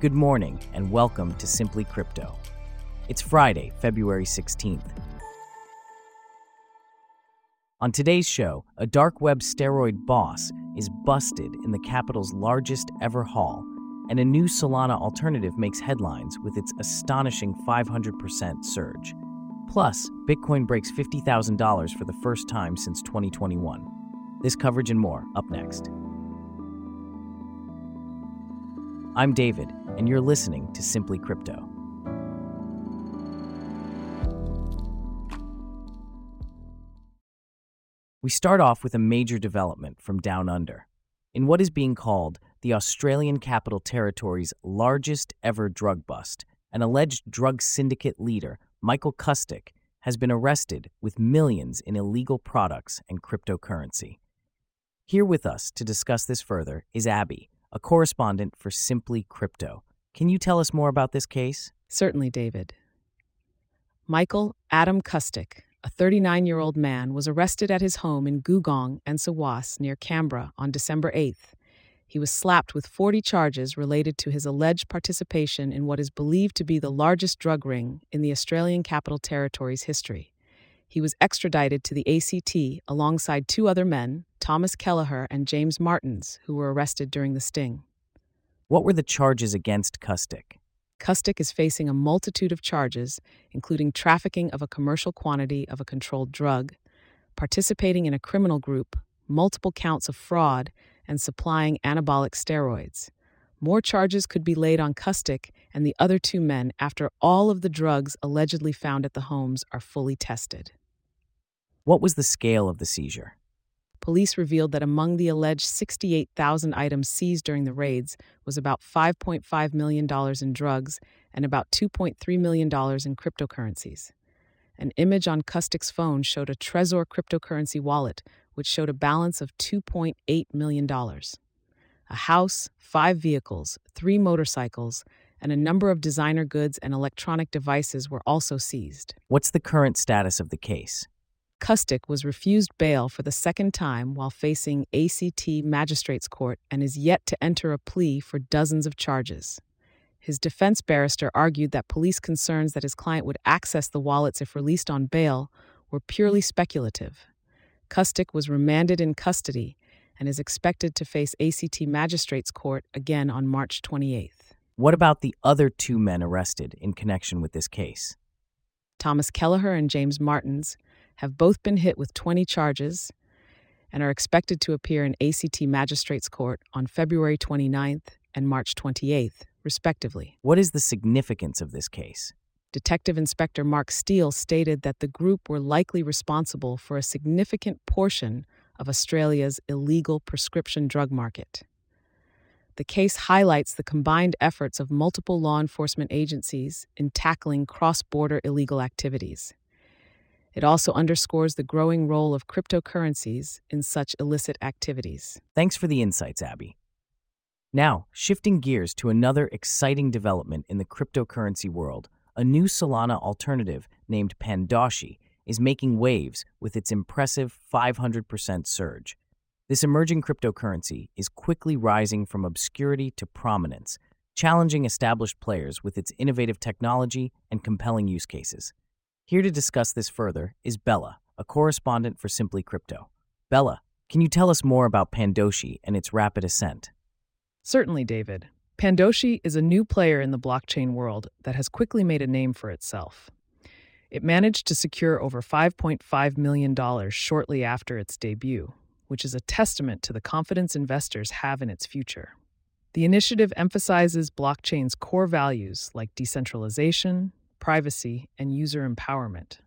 Good morning, and welcome to Simply Crypto. It's Friday, February 16th. On today's show, a dark web steroid boss is busted in the capital's largest ever haul, and a new Solana alternative makes headlines with its astonishing 500% surge. Plus, Bitcoin breaks $50,000 for the first time since 2021. This coverage and more up next. I'm David, and you're listening to Simply Crypto. We start off with a major development from Down Under. In what is being called the Australian Capital Territory's largest ever drug bust, an alleged drug syndicate leader, Michael Kustic, has been arrested with millions in illegal products and cryptocurrency. Here with us to discuss this further is Abby, a correspondent for Simply Crypto. Can you tell us more about this case? Certainly, David. Michael Adam Kustic, a 39 year old man, was arrested at his home in Googong and Sawas near Canberra on December 8th. He was slapped with 40 charges related to his alleged participation in what is believed to be the largest drug ring in the Australian Capital Territory's history. He was extradited to the ACT alongside two other men, Thomas Kelleher and James Martins, who were arrested during the sting. What were the charges against Kustic? Kustic is facing a multitude of charges, including trafficking of a commercial quantity of a controlled drug, participating in a criminal group, multiple counts of fraud, and supplying anabolic steroids. More charges could be laid on Kustic and the other two men after all of the drugs allegedly found at the homes are fully tested. What was the scale of the seizure? Police revealed that among the alleged 68,000 items seized during the raids was about $5.5 million in drugs and about $2.3 million in cryptocurrencies. An image on Kustic's phone showed a Trezor cryptocurrency wallet, which showed a balance of $2.8 million. A house, five vehicles, three motorcycles, and a number of designer goods and electronic devices were also seized. What's the current status of the case? Kustic was refused bail for the second time while facing ACT Magistrates Court and is yet to enter a plea for dozens of charges. His defense barrister argued that police concerns that his client would access the wallets if released on bail were purely speculative. Kustic was remanded in custody and is expected to face ACT Magistrates Court again on March 28th. What about the other two men arrested in connection with this case? Thomas Kelleher and James Martins have both been hit with 20 charges and are expected to appear in ACT Magistrates Court on February 29th and March 28th, respectively. What is the significance of this case? Detective Inspector Mark Steele stated that the group were likely responsible for a significant portion of Australia's illegal prescription drug market. The case highlights the combined efforts of multiple law enforcement agencies in tackling cross border illegal activities. It also underscores the growing role of cryptocurrencies in such illicit activities. Thanks for the insights, Abby. Now, shifting gears to another exciting development in the cryptocurrency world, a new Solana alternative named Pandoshi is making waves with its impressive 500% surge. This emerging cryptocurrency is quickly rising from obscurity to prominence, challenging established players with its innovative technology and compelling use cases. Here to discuss this further is Bella, a correspondent for Simply Crypto. Bella, can you tell us more about Pandoshi and its rapid ascent? Certainly, David. Pandoshi is a new player in the blockchain world that has quickly made a name for itself. It managed to secure over $5.5 million shortly after its debut, which is a testament to the confidence investors have in its future. The initiative emphasizes blockchain's core values like decentralization, privacy, and user empowerment.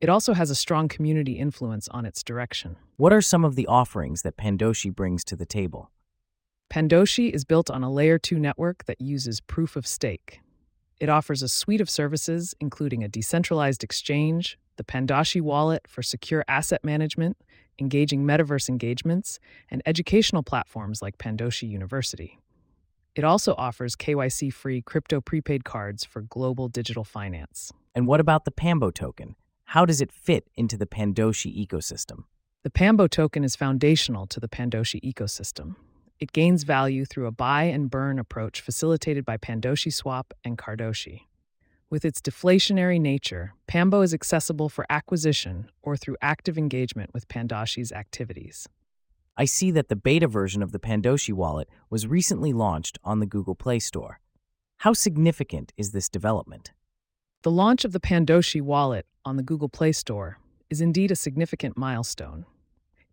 It also has a strong community influence on its direction. What are some of the offerings that Pandoshi brings to the table? Pandoshi is built on a layer 2 network that uses proof of stake. It offers a suite of services, including a decentralized exchange, the Pandoshi wallet for secure asset management, engaging metaverse engagements, and educational platforms like Pandoshi University. It also offers KYC free crypto prepaid cards for global digital finance. And what about the Pambo token? How does it fit into the Pandoshi ecosystem? The Pambo token is foundational to the Pandoshi ecosystem. it gains value through a buy and burn approach facilitated by Pandoshi Swap and Cardoshi. With its deflationary nature, Pambo is accessible for acquisition or through active engagement with Pandoshi's activities. I see that the beta version of the Pandoshi wallet was recently launched on the Google Play Store. How significant is this development? The launch of the Pandoshi wallet on the Google Play Store is indeed a significant milestone.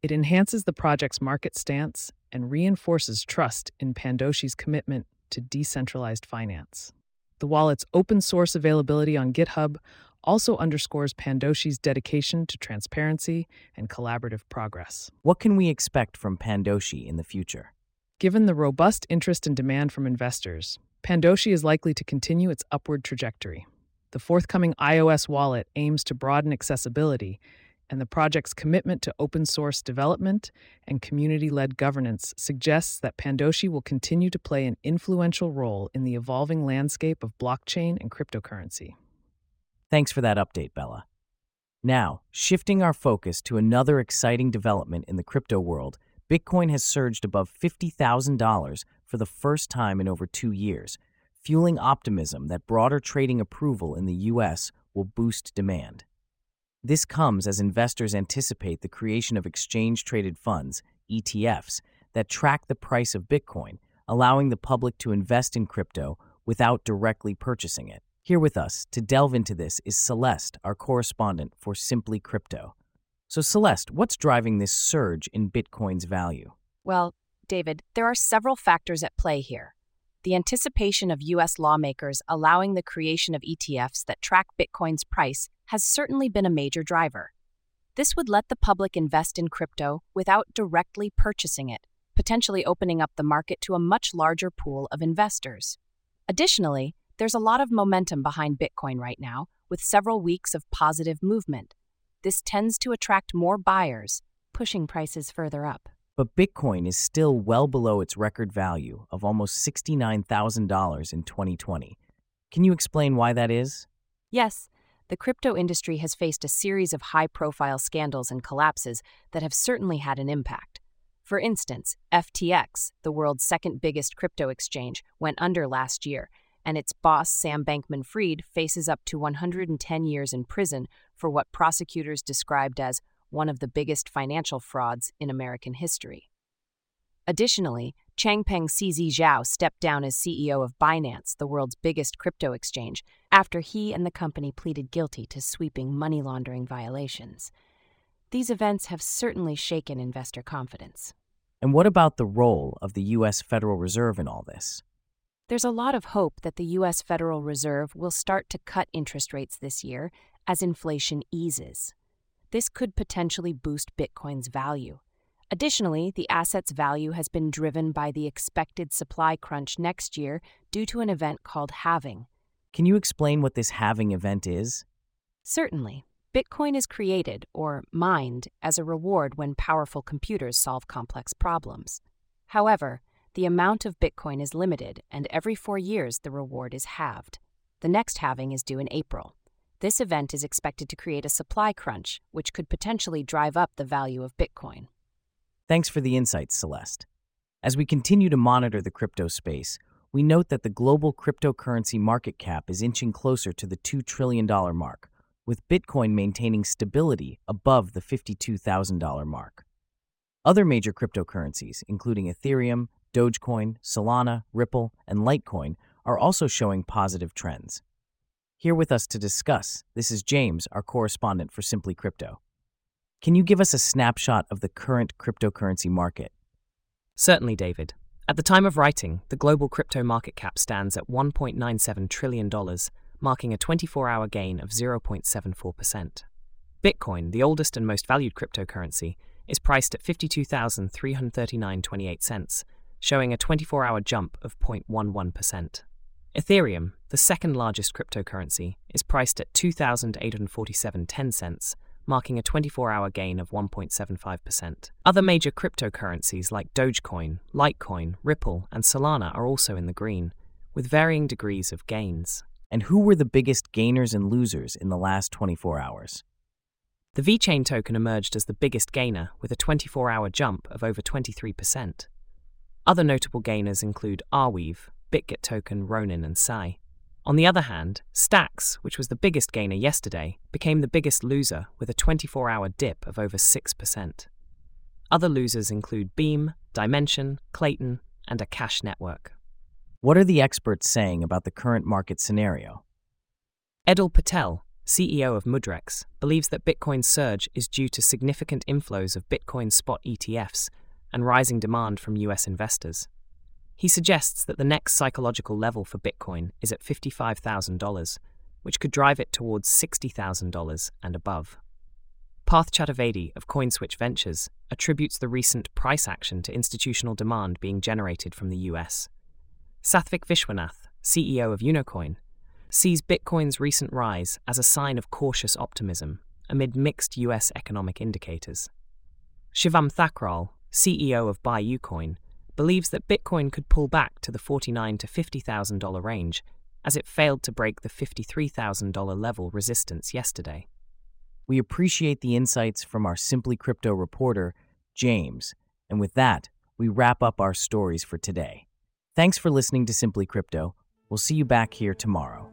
It enhances the project's market stance and reinforces trust in Pandoshi's commitment to decentralized finance. The wallet's open source availability on GitHub also underscores Pandoshi's dedication to transparency and collaborative progress. What can we expect from Pandoshi in the future? Given the robust interest and demand from investors, Pandoshi is likely to continue its upward trajectory. The forthcoming iOS wallet aims to broaden accessibility, and the project's commitment to open source development and community led governance suggests that Pandoshi will continue to play an influential role in the evolving landscape of blockchain and cryptocurrency. Thanks for that update, Bella. Now, shifting our focus to another exciting development in the crypto world, Bitcoin has surged above $50,000 for the first time in over two years, fueling optimism that broader trading approval in the U.S. will boost demand. This comes as investors anticipate the creation of exchange traded funds, ETFs, that track the price of Bitcoin, allowing the public to invest in crypto without directly purchasing it. Here with us to delve into this is Celeste, our correspondent for Simply Crypto. So, Celeste, what's driving this surge in Bitcoin's value? Well, David, there are several factors at play here. The anticipation of U.S. lawmakers allowing the creation of ETFs that track Bitcoin's price has certainly been a major driver. This would let the public invest in crypto without directly purchasing it, potentially opening up the market to a much larger pool of investors. Additionally, there's a lot of momentum behind Bitcoin right now, with several weeks of positive movement. This tends to attract more buyers, pushing prices further up. But Bitcoin is still well below its record value of almost $69,000 in 2020. Can you explain why that is? Yes, the crypto industry has faced a series of high profile scandals and collapses that have certainly had an impact. For instance, FTX, the world's second biggest crypto exchange, went under last year, and its boss, Sam Bankman Fried, faces up to 110 years in prison for what prosecutors described as one of the biggest financial frauds in American history. Additionally, Changpeng CZ Zhao stepped down as CEO of Binance, the world's biggest crypto exchange, after he and the company pleaded guilty to sweeping money laundering violations. These events have certainly shaken investor confidence. And what about the role of the U.S. Federal Reserve in all this? There's a lot of hope that the U.S. Federal Reserve will start to cut interest rates this year as inflation eases. This could potentially boost Bitcoin's value. Additionally, the asset's value has been driven by the expected supply crunch next year due to an event called halving. Can you explain what this halving event is? Certainly. Bitcoin is created, or mined, as a reward when powerful computers solve complex problems. However, the amount of Bitcoin is limited, and every four years the reward is halved. The next halving is due in April. This event is expected to create a supply crunch, which could potentially drive up the value of Bitcoin. Thanks for the insights, Celeste. As we continue to monitor the crypto space, we note that the global cryptocurrency market cap is inching closer to the $2 trillion mark, with Bitcoin maintaining stability above the $52,000 mark. Other major cryptocurrencies, including Ethereum, Dogecoin, Solana, Ripple, and Litecoin are also showing positive trends. Here with us to discuss, this is James, our correspondent for Simply Crypto. Can you give us a snapshot of the current cryptocurrency market? Certainly, David. At the time of writing, the global crypto market cap stands at $1.97 trillion, marking a 24 hour gain of 0.74%. Bitcoin, the oldest and most valued cryptocurrency, is priced at 52,339.28 cents, showing a 24 hour jump of 0.11%. Ethereum, the second largest cryptocurrency, is priced at 2,847.10 cents, marking a 24 hour gain of 1.75%. Other major cryptocurrencies like Dogecoin, Litecoin, Ripple, and Solana are also in the green, with varying degrees of gains. And who were the biggest gainers and losers in the last 24 hours? The VeChain token emerged as the biggest gainer with a 24 hour jump of over 23%. Other notable gainers include Arweave, Bitget Token, Ronin, and Sei. On the other hand, Stacks, which was the biggest gainer yesterday, became the biggest loser with a 24 hour dip of over 6%. Other losers include Beam, Dymension, Klaytn, and Akash Network. What are the experts saying about the current market scenario? Edul Patel, CEO of Mudrex, believes that Bitcoin's surge is due to significant inflows of Bitcoin spot ETFs and rising demand from US investors. He suggests that the next psychological level for Bitcoin is at $55,000, which could drive it towards $60,000 and above. Parth Chaturvedi of CoinSwitch Ventures attributes the recent price action to institutional demand being generated from the US. Sathvik Vishwanath, CEO of Unocoin, sees Bitcoin's recent rise as a sign of cautious optimism amid mixed US economic indicators. Shivam Thakral, CEO of BuyUcoin, believes that Bitcoin could pull back to the 49 to $50,000 range as it failed to break the $53,000 level resistance yesterday. We appreciate the insights from our Simply Crypto reporter, James. And with that, we wrap up our stories for today. Thanks for listening to Simply Crypto. We'll see you back here tomorrow.